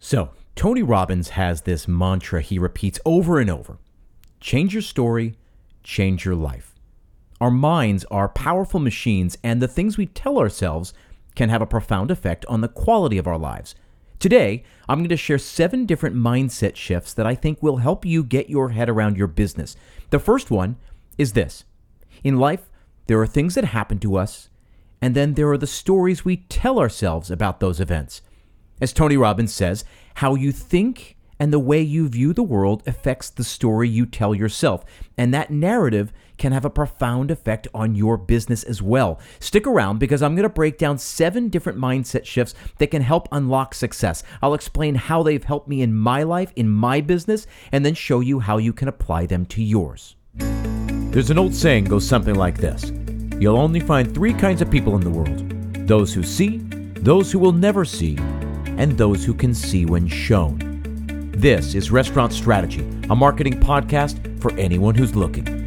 So, Tony Robbins has this mantra he repeats over and over change your story, change your life. Our minds are powerful machines, and the things we tell ourselves can have a profound effect on the quality of our lives. Today, I'm going to share seven different mindset shifts that I think will help you get your head around your business. The first one is this In life, there are things that happen to us, and then there are the stories we tell ourselves about those events. As Tony Robbins says, how you think and the way you view the world affects the story you tell yourself. And that narrative can have a profound effect on your business as well. Stick around because I'm going to break down seven different mindset shifts that can help unlock success. I'll explain how they've helped me in my life, in my business, and then show you how you can apply them to yours. There's an old saying goes something like this You'll only find three kinds of people in the world those who see, those who will never see, and those who can see when shown. This is Restaurant Strategy, a marketing podcast for anyone who's looking.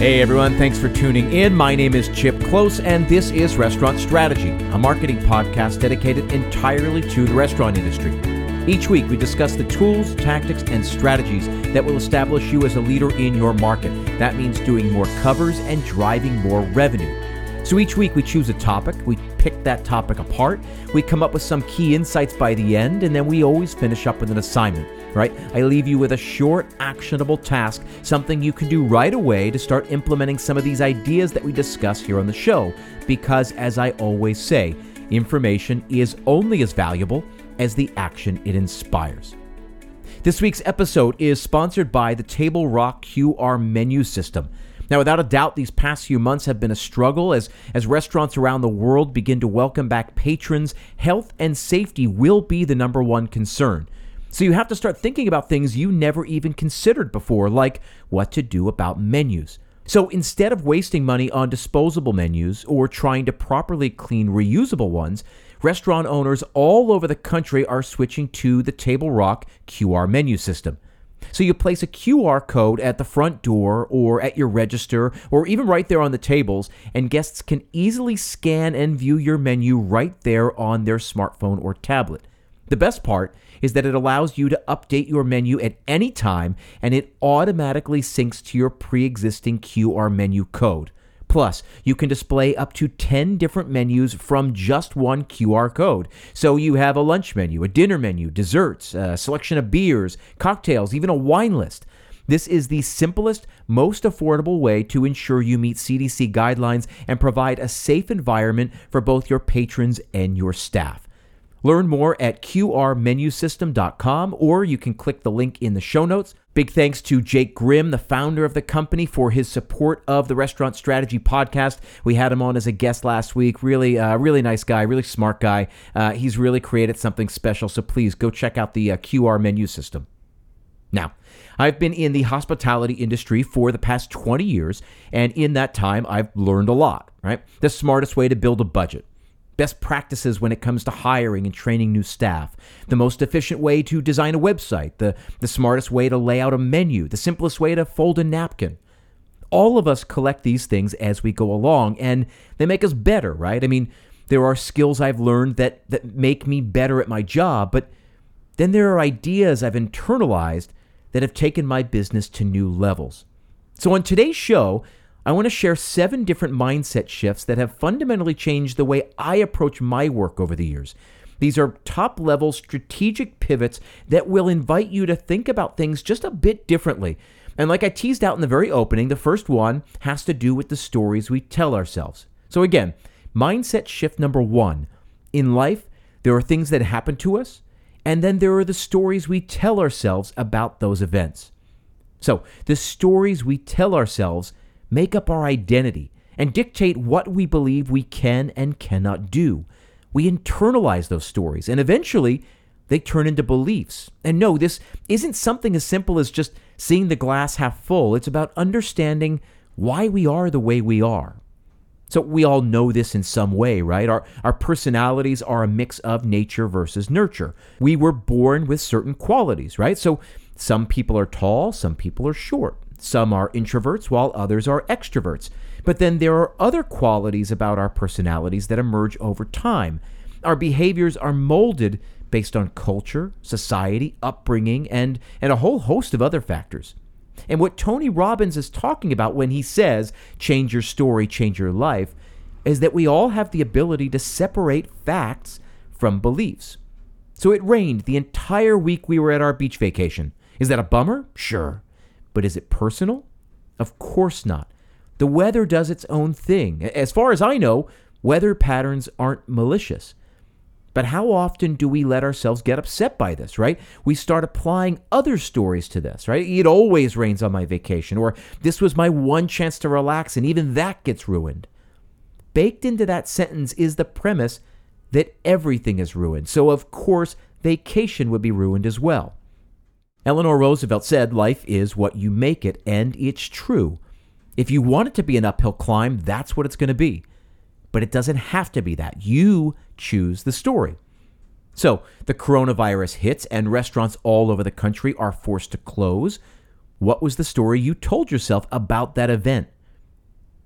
Hey everyone, thanks for tuning in. My name is Chip Klose, and this is Restaurant Strategy, a marketing podcast dedicated entirely to the restaurant industry. Each week, we discuss the tools, tactics, and strategies that will establish you as a leader in your market. That means doing more covers and driving more revenue. So each week we choose a topic, we pick that topic apart, we come up with some key insights by the end, and then we always finish up with an assignment, right? I leave you with a short, actionable task, something you can do right away to start implementing some of these ideas that we discuss here on the show. Because as I always say, information is only as valuable as the action it inspires. This week's episode is sponsored by the Table Rock QR menu system. Now, without a doubt, these past few months have been a struggle as, as restaurants around the world begin to welcome back patrons. Health and safety will be the number one concern. So you have to start thinking about things you never even considered before, like what to do about menus. So instead of wasting money on disposable menus or trying to properly clean reusable ones, restaurant owners all over the country are switching to the Table Rock QR menu system. So you place a QR code at the front door or at your register or even right there on the tables, and guests can easily scan and view your menu right there on their smartphone or tablet. The best part is that it allows you to update your menu at any time and it automatically syncs to your pre existing QR menu code. Plus, you can display up to 10 different menus from just one QR code. So you have a lunch menu, a dinner menu, desserts, a selection of beers, cocktails, even a wine list. This is the simplest, most affordable way to ensure you meet CDC guidelines and provide a safe environment for both your patrons and your staff. Learn more at qrmenusystem.com or you can click the link in the show notes. Big thanks to Jake Grimm, the founder of the company, for his support of the Restaurant Strategy podcast. We had him on as a guest last week. Really, uh, really nice guy, really smart guy. Uh, he's really created something special. So please go check out the uh, QR menu system. Now, I've been in the hospitality industry for the past 20 years, and in that time, I've learned a lot, right? The smartest way to build a budget best practices when it comes to hiring and training new staff, the most efficient way to design a website, the, the smartest way to lay out a menu, the simplest way to fold a napkin. All of us collect these things as we go along, and they make us better, right? I mean, there are skills I've learned that, that make me better at my job, but then there are ideas I've internalized that have taken my business to new levels. So, on today's show, I want to share seven different mindset shifts that have fundamentally changed the way I approach my work over the years. These are top level strategic pivots that will invite you to think about things just a bit differently. And like I teased out in the very opening, the first one has to do with the stories we tell ourselves. So, again, mindset shift number one in life, there are things that happen to us, and then there are the stories we tell ourselves about those events. So, the stories we tell ourselves make up our identity, and dictate what we believe we can and cannot do. We internalize those stories, and eventually they turn into beliefs. And no, this isn't something as simple as just seeing the glass half full. It's about understanding why we are the way we are. So we all know this in some way, right? Our, our personalities are a mix of nature versus nurture. We were born with certain qualities, right? So some people are tall, some people are short. Some are introverts while others are extroverts. But then there are other qualities about our personalities that emerge over time. Our behaviors are molded based on culture, society, upbringing, and, and a whole host of other factors. And what Tony Robbins is talking about when he says, change your story, change your life, is that we all have the ability to separate facts from beliefs. So it rained the entire week we were at our beach vacation. Is that a bummer? Sure. But is it personal? Of course not. The weather does its own thing. As far as I know, weather patterns aren't malicious. But how often do we let ourselves get upset by this, right? We start applying other stories to this, right? It always rains on my vacation, or this was my one chance to relax, and even that gets ruined. Baked into that sentence is the premise that everything is ruined. So, of course, vacation would be ruined as well. Eleanor Roosevelt said, Life is what you make it, and it's true. If you want it to be an uphill climb, that's what it's going to be but it doesn't have to be that. You choose the story. So the coronavirus hits and restaurants all over the country are forced to close. What was the story you told yourself about that event?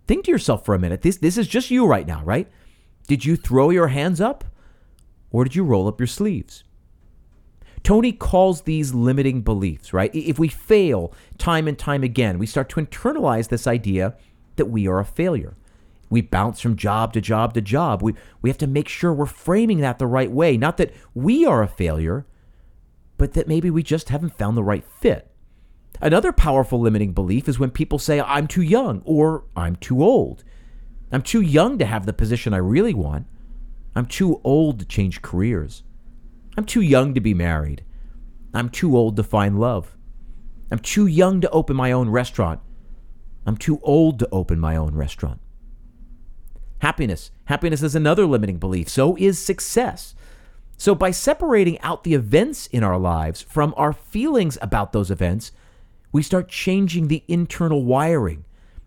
Think to yourself for a minute. This, this is just you right now, right? Did you throw your hands up or did you roll up your sleeves? Tony calls these limiting beliefs, right? If we fail time and time again, we start to internalize this idea that we are a failure. We bounce from job to job to job. We, we have to make sure we're framing that the right way. Not that we are a failure, but that maybe we just haven't found the right fit. Another powerful limiting belief is when people say, I'm too young or I'm too old. I'm too young to have the position I really want. I'm too old to change careers. I'm too young to be married. I'm too old to find love. I'm too young to open my own restaurant. I'm too old to open my own restaurant. Happiness. Happiness is another limiting belief. So is success. So, by separating out the events in our lives from our feelings about those events, we start changing the internal wiring.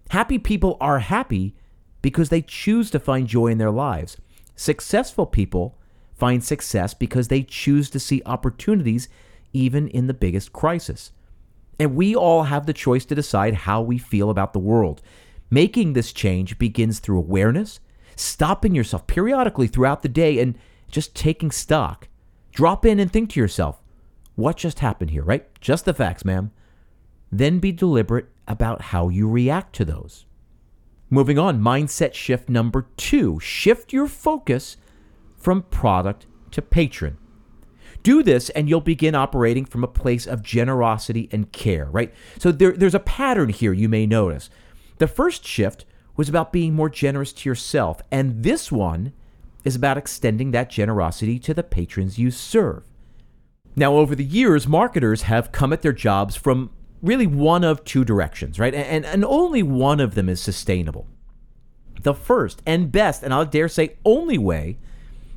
Happy people are happy because they choose to find joy in their lives. Successful people find success because they choose to see opportunities even in the biggest crisis. And we all have the choice to decide how we feel about the world. Making this change begins through awareness stopping yourself periodically throughout the day and just taking stock. Drop in and think to yourself, what just happened here, right? Just the facts, ma'am. Then be deliberate about how you react to those. Moving on, mindset shift number two shift your focus from product to patron. Do this and you'll begin operating from a place of generosity and care, right? So there, there's a pattern here you may notice. The first shift was about being more generous to yourself. And this one is about extending that generosity to the patrons you serve. Now, over the years, marketers have come at their jobs from really one of two directions, right? And, and only one of them is sustainable. The first and best, and I'll dare say only way,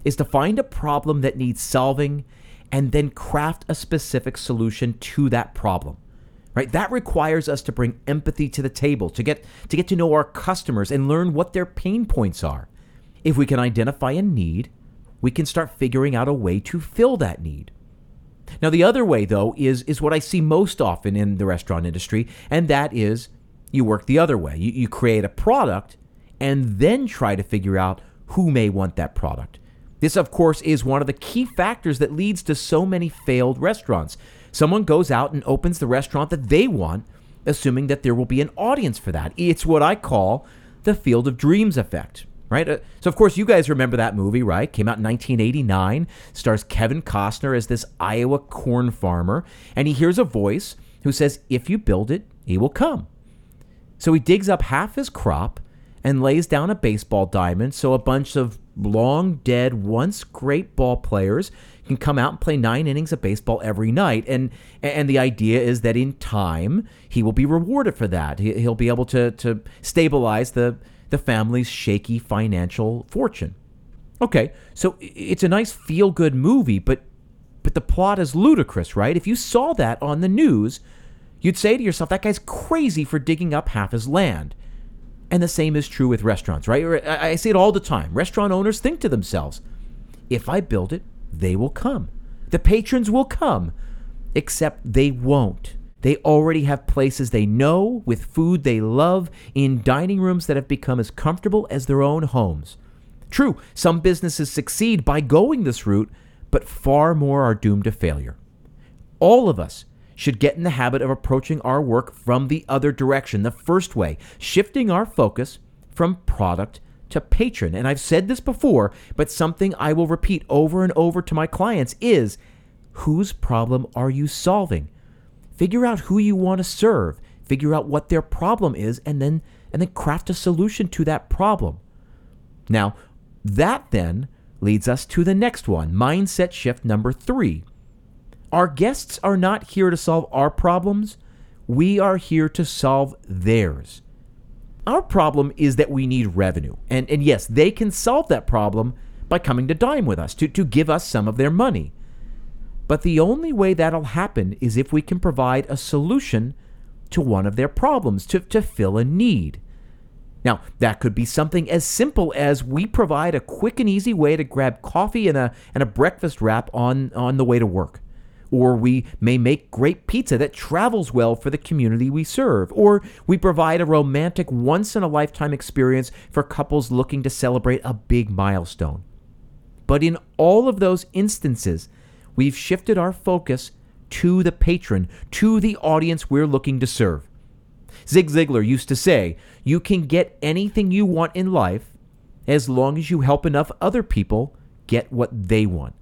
is to find a problem that needs solving and then craft a specific solution to that problem right? That requires us to bring empathy to the table to get to get to know our customers and learn what their pain points are. If we can identify a need we can start figuring out a way to fill that need. Now the other way though is is what i see most often in the restaurant industry and that is you work the other way. You, you create a product and then try to figure out who may want that product this of course is one of the key factors that leads to so many failed restaurants Someone goes out and opens the restaurant that they want, assuming that there will be an audience for that. It's what I call the Field of Dreams effect, right? Uh, so, of course, you guys remember that movie, right? Came out in 1989, stars Kevin Costner as this Iowa corn farmer, and he hears a voice who says, If you build it, he will come. So he digs up half his crop and lays down a baseball diamond so a bunch of long dead, once great ball players can come out and play nine innings of baseball every night. And and the idea is that in time he will be rewarded for that. He, will be able to to stabilize the the family's shaky financial fortune. Okay, so it's a nice feel good movie, but but the plot is ludicrous, right? If you saw that on the news, you'd say to yourself, that guy's crazy for digging up half his land. And the same is true with restaurants, right? I see it all the time. Restaurant owners think to themselves, if I build it, they will come. The patrons will come, except they won't. They already have places they know with food they love in dining rooms that have become as comfortable as their own homes. True, some businesses succeed by going this route, but far more are doomed to failure. All of us should get in the habit of approaching our work from the other direction, the first way, shifting our focus from product to patron. And I've said this before, but something I will repeat over and over to my clients is whose problem are you solving? Figure out who you want to serve, figure out what their problem is, and then and then craft a solution to that problem. Now, that then leads us to the next one, mindset shift number 3. Our guests are not here to solve our problems, we are here to solve theirs. Our problem is that we need revenue. And, and yes, they can solve that problem by coming to dine with us, to, to give us some of their money. But the only way that'll happen is if we can provide a solution to one of their problems, to, to fill a need. Now, that could be something as simple as we provide a quick and easy way to grab coffee and a, and a breakfast wrap on, on the way to work. Or we may make great pizza that travels well for the community we serve. Or we provide a romantic, once in a lifetime experience for couples looking to celebrate a big milestone. But in all of those instances, we've shifted our focus to the patron, to the audience we're looking to serve. Zig Ziglar used to say, You can get anything you want in life as long as you help enough other people get what they want.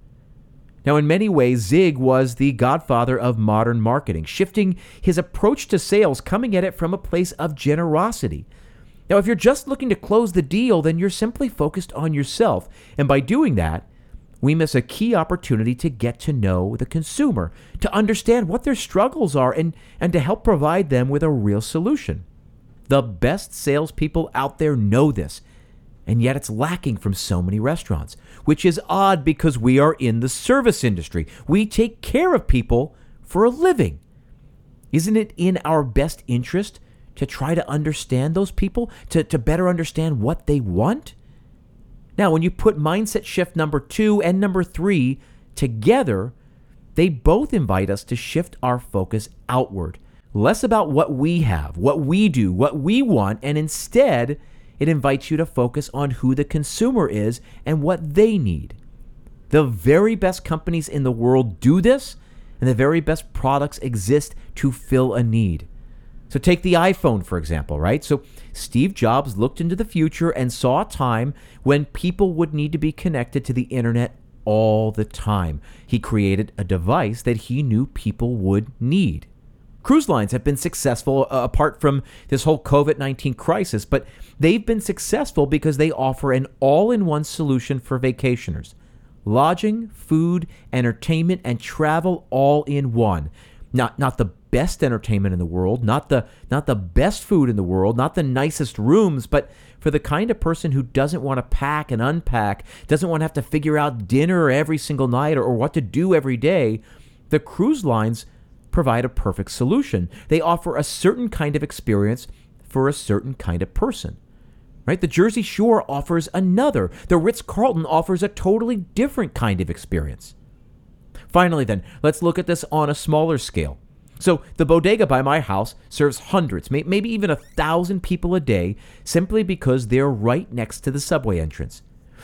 Now, in many ways, Zig was the godfather of modern marketing, shifting his approach to sales, coming at it from a place of generosity. Now, if you're just looking to close the deal, then you're simply focused on yourself. And by doing that, we miss a key opportunity to get to know the consumer, to understand what their struggles are, and, and to help provide them with a real solution. The best salespeople out there know this and yet it's lacking from so many restaurants, which is odd because we are in the service industry. We take care of people for a living. Isn't it in our best interest to try to understand those people, to, to better understand what they want? Now, when you put mindset shift number two and number three together, they both invite us to shift our focus outward, less about what we have, what we do, what we want, and instead, it invites you to focus on who the consumer is and what they need. The very best companies in the world do this, and the very best products exist to fill a need. So take the iPhone, for example, right? So Steve Jobs looked into the future and saw a time when people would need to be connected to the internet all the time. He created a device that he knew people would need. Cruise lines have been successful uh, apart from this whole COVID 19 crisis, but they've been successful because they offer an all in one solution for vacationers lodging, food, entertainment, and travel all in one. Not, not the best entertainment in the world, not the, not the best food in the world, not the nicest rooms, but for the kind of person who doesn't want to pack and unpack, doesn't want to have to figure out dinner every single night or, or what to do every day, the cruise lines provide a perfect solution. They offer a certain kind of experience for a certain kind of person. Right? The Jersey Shore offers another. The Ritz Carlton offers a totally different kind of experience. Finally, then, let's look at this on a smaller scale. So, the bodega by my house serves hundreds, maybe even a thousand people a day simply because they're right next to the subway entrance.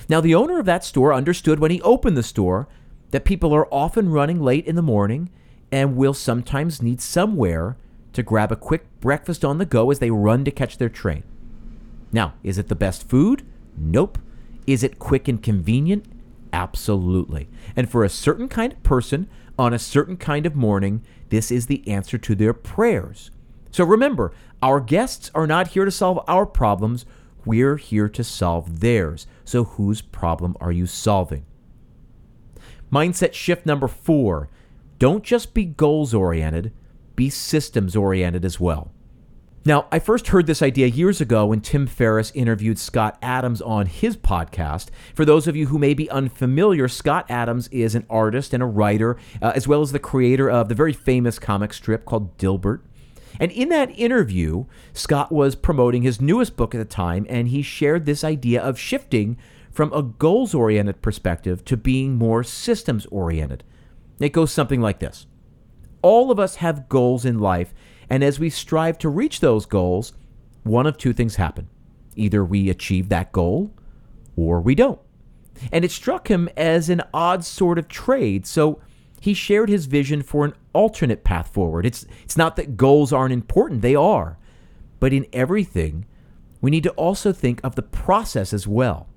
Now, the owner of that store understood when he opened the store that people are often running late in the morning and will sometimes need somewhere to grab a quick breakfast on the go as they run to catch their train. Now, is it the best food? Nope. Is it quick and convenient? Absolutely. And for a certain kind of person on a certain kind of morning, this is the answer to their prayers. So remember, our guests are not here to solve our problems, we're here to solve theirs. So whose problem are you solving? Mindset shift number four don't just be goals oriented, be systems oriented as well. Now, I first heard this idea years ago when Tim Ferriss interviewed Scott Adams on his podcast. For those of you who may be unfamiliar, Scott Adams is an artist and a writer, uh, as well as the creator of the very famous comic strip called Dilbert. And in that interview, Scott was promoting his newest book at the time, and he shared this idea of shifting from a goals oriented perspective to being more systems oriented. It goes something like this All of us have goals in life, and as we strive to reach those goals, one of two things happen. Either we achieve that goal or we don't. And it struck him as an odd sort of trade, so he shared his vision for an alternate path forward. It's, it's not that goals aren't important, they are. But in everything, we need to also think of the process as well.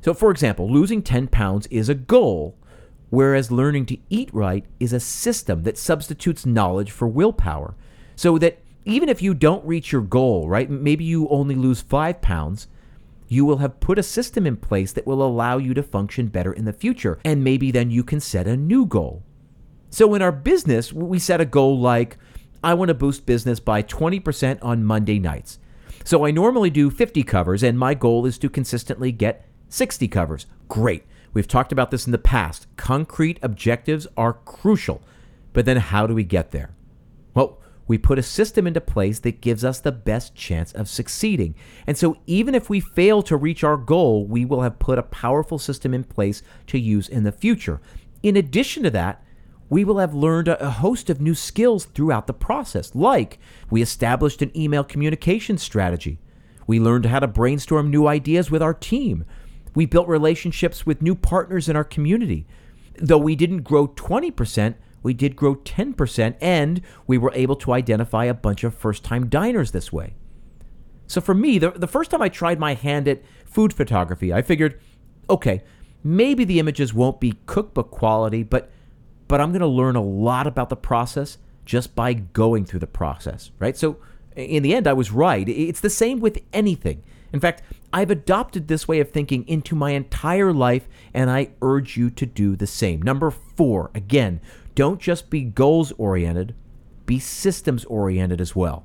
So, for example, losing 10 pounds is a goal, whereas learning to eat right is a system that substitutes knowledge for willpower. So that even if you don't reach your goal, right, maybe you only lose five pounds, you will have put a system in place that will allow you to function better in the future. And maybe then you can set a new goal. So in our business, we set a goal like, I want to boost business by 20% on Monday nights. So I normally do 50 covers, and my goal is to consistently get 60 covers. Great. We've talked about this in the past. Concrete objectives are crucial. But then how do we get there? Well, we put a system into place that gives us the best chance of succeeding. And so, even if we fail to reach our goal, we will have put a powerful system in place to use in the future. In addition to that, we will have learned a host of new skills throughout the process, like we established an email communication strategy. We learned how to brainstorm new ideas with our team. We built relationships with new partners in our community. Though we didn't grow 20%, we did grow 10%, and we were able to identify a bunch of first time diners this way. So for me, the, the first time I tried my hand at food photography, I figured, okay, maybe the images won't be cookbook quality, but but I'm going to learn a lot about the process just by going through the process, right? So in the end, I was right. It's the same with anything. In fact, I've adopted this way of thinking into my entire life, and I urge you to do the same. Number four, again, don't just be goals oriented, be systems oriented as well.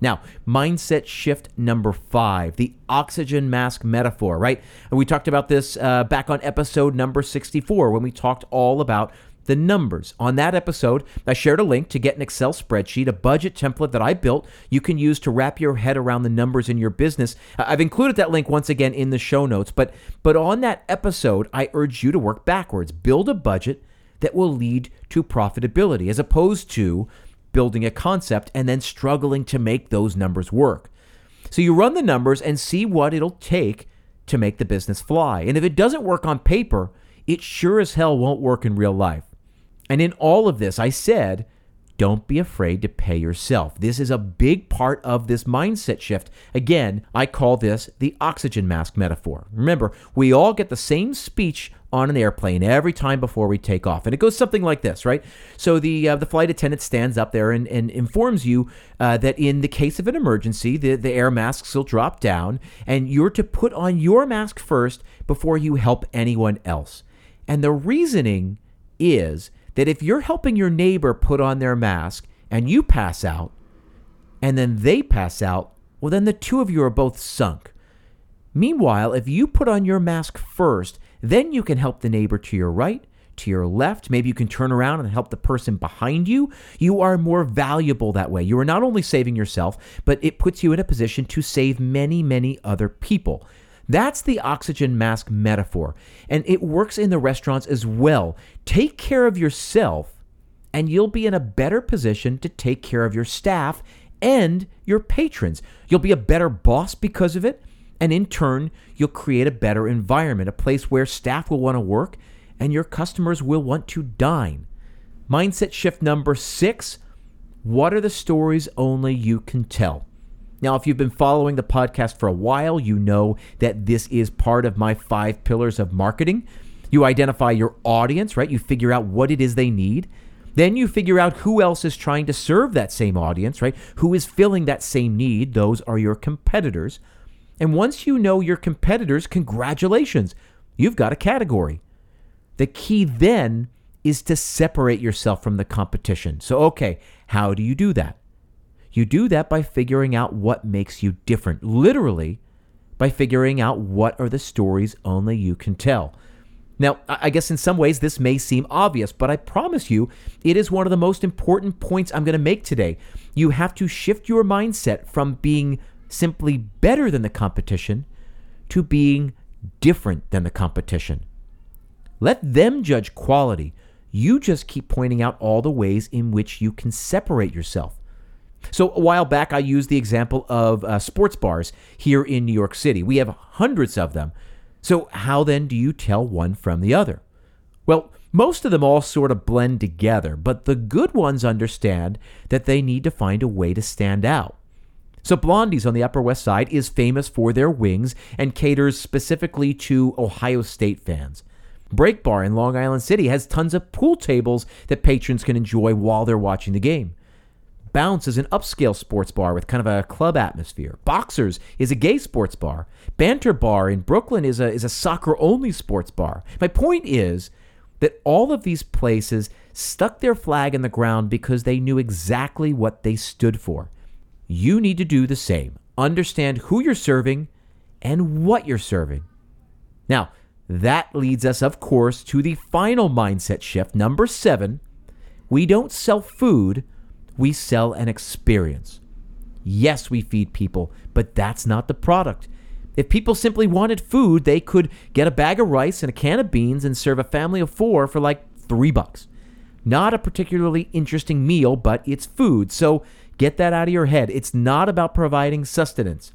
Now, mindset shift number five, the oxygen mask metaphor, right? And we talked about this uh, back on episode number 64 when we talked all about the numbers. On that episode, I shared a link to get an Excel spreadsheet, a budget template that I built you can use to wrap your head around the numbers in your business. I've included that link once again in the show notes, but but on that episode, I urge you to work backwards. Build a budget that will lead to profitability as opposed to building a concept and then struggling to make those numbers work. So you run the numbers and see what it'll take to make the business fly. And if it doesn't work on paper, it sure as hell won't work in real life. And in all of this, I said, don't be afraid to pay yourself. This is a big part of this mindset shift. Again, I call this the oxygen mask metaphor. Remember, we all get the same speech on an airplane every time before we take off. And it goes something like this, right? So the uh, the flight attendant stands up there and, and informs you uh, that in the case of an emergency, the, the air masks will drop down and you're to put on your mask first before you help anyone else. And the reasoning is that if you're helping your neighbor put on their mask and you pass out, and then they pass out, well, then the two of you are both sunk. Meanwhile, if you put on your mask first, then you can help the neighbor to your right, to your left. Maybe you can turn around and help the person behind you. You are more valuable that way. You are not only saving yourself, but it puts you in a position to save many, many other people. That's the oxygen mask metaphor. And it works in the restaurants as well. Take care of yourself, and you'll be in a better position to take care of your staff and your patrons. You'll be a better boss because of it. And in turn, you'll create a better environment, a place where staff will want to work and your customers will want to dine. Mindset shift number six what are the stories only you can tell? Now, if you've been following the podcast for a while, you know that this is part of my five pillars of marketing. You identify your audience, right? You figure out what it is they need. Then you figure out who else is trying to serve that same audience, right? Who is filling that same need. Those are your competitors. And once you know your competitors, congratulations, you've got a category. The key then is to separate yourself from the competition. So, okay, how do you do that? You do that by figuring out what makes you different, literally, by figuring out what are the stories only you can tell. Now, I guess in some ways this may seem obvious, but I promise you it is one of the most important points I'm going to make today. You have to shift your mindset from being simply better than the competition to being different than the competition. Let them judge quality. You just keep pointing out all the ways in which you can separate yourself. So, a while back, I used the example of uh, sports bars here in New York City. We have hundreds of them. So, how then do you tell one from the other? Well, most of them all sort of blend together, but the good ones understand that they need to find a way to stand out. So, Blondie's on the Upper West Side is famous for their wings and caters specifically to Ohio State fans. Break Bar in Long Island City has tons of pool tables that patrons can enjoy while they're watching the game. Bounce is an upscale sports bar with kind of a club atmosphere. Boxers is a gay sports bar. Banter Bar in Brooklyn is a, is a soccer only sports bar. My point is that all of these places stuck their flag in the ground because they knew exactly what they stood for. You need to do the same. Understand who you're serving and what you're serving. Now, that leads us, of course, to the final mindset shift, number seven. We don't sell food, we sell an experience. Yes, we feed people, but that's not the product. If people simply wanted food, they could get a bag of rice and a can of beans and serve a family of four for like three bucks. Not a particularly interesting meal, but it's food. So get that out of your head. It's not about providing sustenance.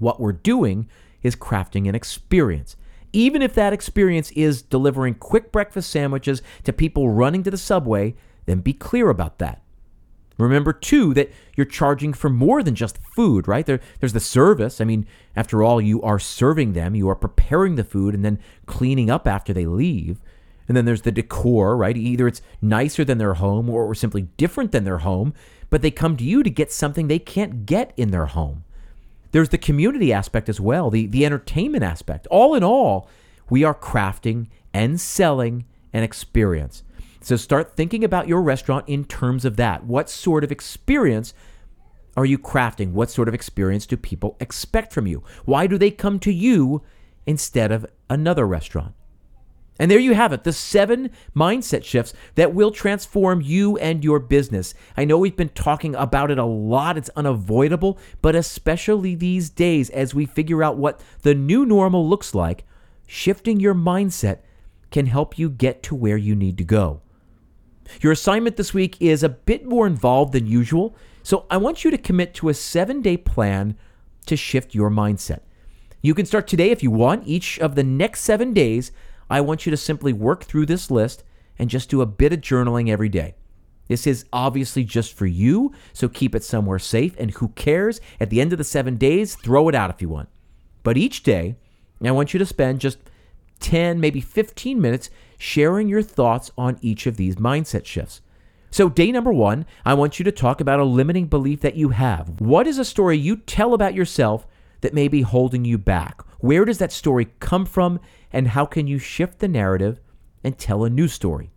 What we're doing is crafting an experience even if that experience is delivering quick breakfast sandwiches to people running to the subway, then be clear about that. Remember, too, that you're charging for more than just food, right? There, there's the service. I mean, after all, you are serving them, you are preparing the food and then cleaning up after they leave. And then there's the decor, right? Either it's nicer than their home or simply different than their home, but they come to you to get something they can't get in their home. There's the community aspect as well, the, the entertainment aspect. All in all, we are crafting and selling an experience. So start thinking about your restaurant in terms of that. What sort of experience are you crafting? What sort of experience do people expect from you? Why do they come to you instead of another restaurant? And there you have it, the seven mindset shifts that will transform you and your business. I know we've been talking about it a lot, it's unavoidable, but especially these days as we figure out what the new normal looks like, shifting your mindset can help you get to where you need to go. Your assignment this week is a bit more involved than usual, so I want you to commit to a seven day plan to shift your mindset. You can start today if you want. Each of the next seven days, I want you to simply work through this list and just do a bit of journaling every day. This is obviously just for you, so keep it somewhere safe. And who cares? At the end of the seven days, throw it out if you want. But each day, I want you to spend just 10, maybe 15 minutes sharing your thoughts on each of these mindset shifts. So, day number one, I want you to talk about a limiting belief that you have. What is a story you tell about yourself that may be holding you back? Where does that story come from? and how can you shift the narrative and tell a new story?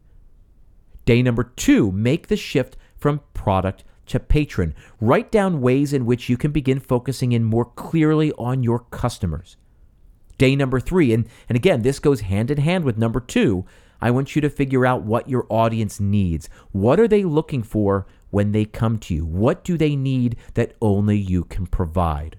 Day number two, make the shift from product to patron. Write down ways in which you can begin focusing in more clearly on your customers. Day number three, and, and again, this goes hand in hand with number two. I want you to figure out what your audience needs. What are they looking for when they come to you? What do they need that only you can provide?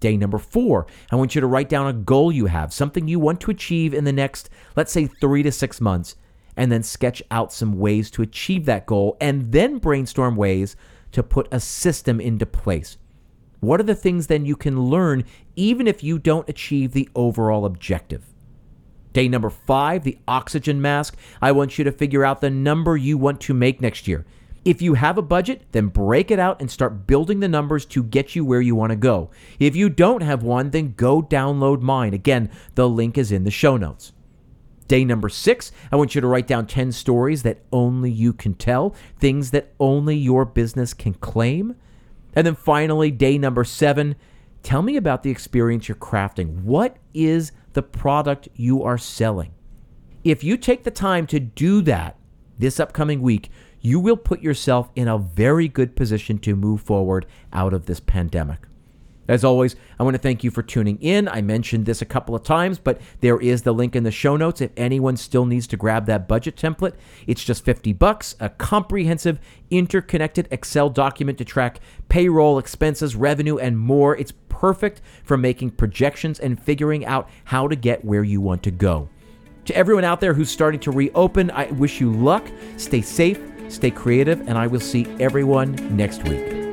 Day number four, I want you to write down a goal you have, something you want to achieve in the next, let's say, three to six months, and then sketch out some ways to achieve that goal, and then brainstorm ways to put a system into place. What are the things then you can learn even if you don't achieve the overall objective? Day number five, the oxygen mask. I want you to figure out the number you want to make next year. If you have a budget, then break it out and start building the numbers to get you where you want to go. If you don't have one, then go download mine. Again, the link is in the show notes. Day number six, I want you to write down 10 stories that only you can tell, things that only your business can claim. And then finally, day number seven, tell me about the experience you're crafting. What is the product you are selling? If you take the time to do that this upcoming week, you will put yourself in a very good position to move forward out of this pandemic. As always, I want to thank you for tuning in. I mentioned this a couple of times, but there is the link in the show notes if anyone still needs to grab that budget template. It's just 50 bucks, a comprehensive interconnected Excel document to track payroll, expenses, revenue, and more. It's perfect for making projections and figuring out how to get where you want to go. To everyone out there who's starting to reopen, I wish you luck. Stay safe, stay creative, and I will see everyone next week.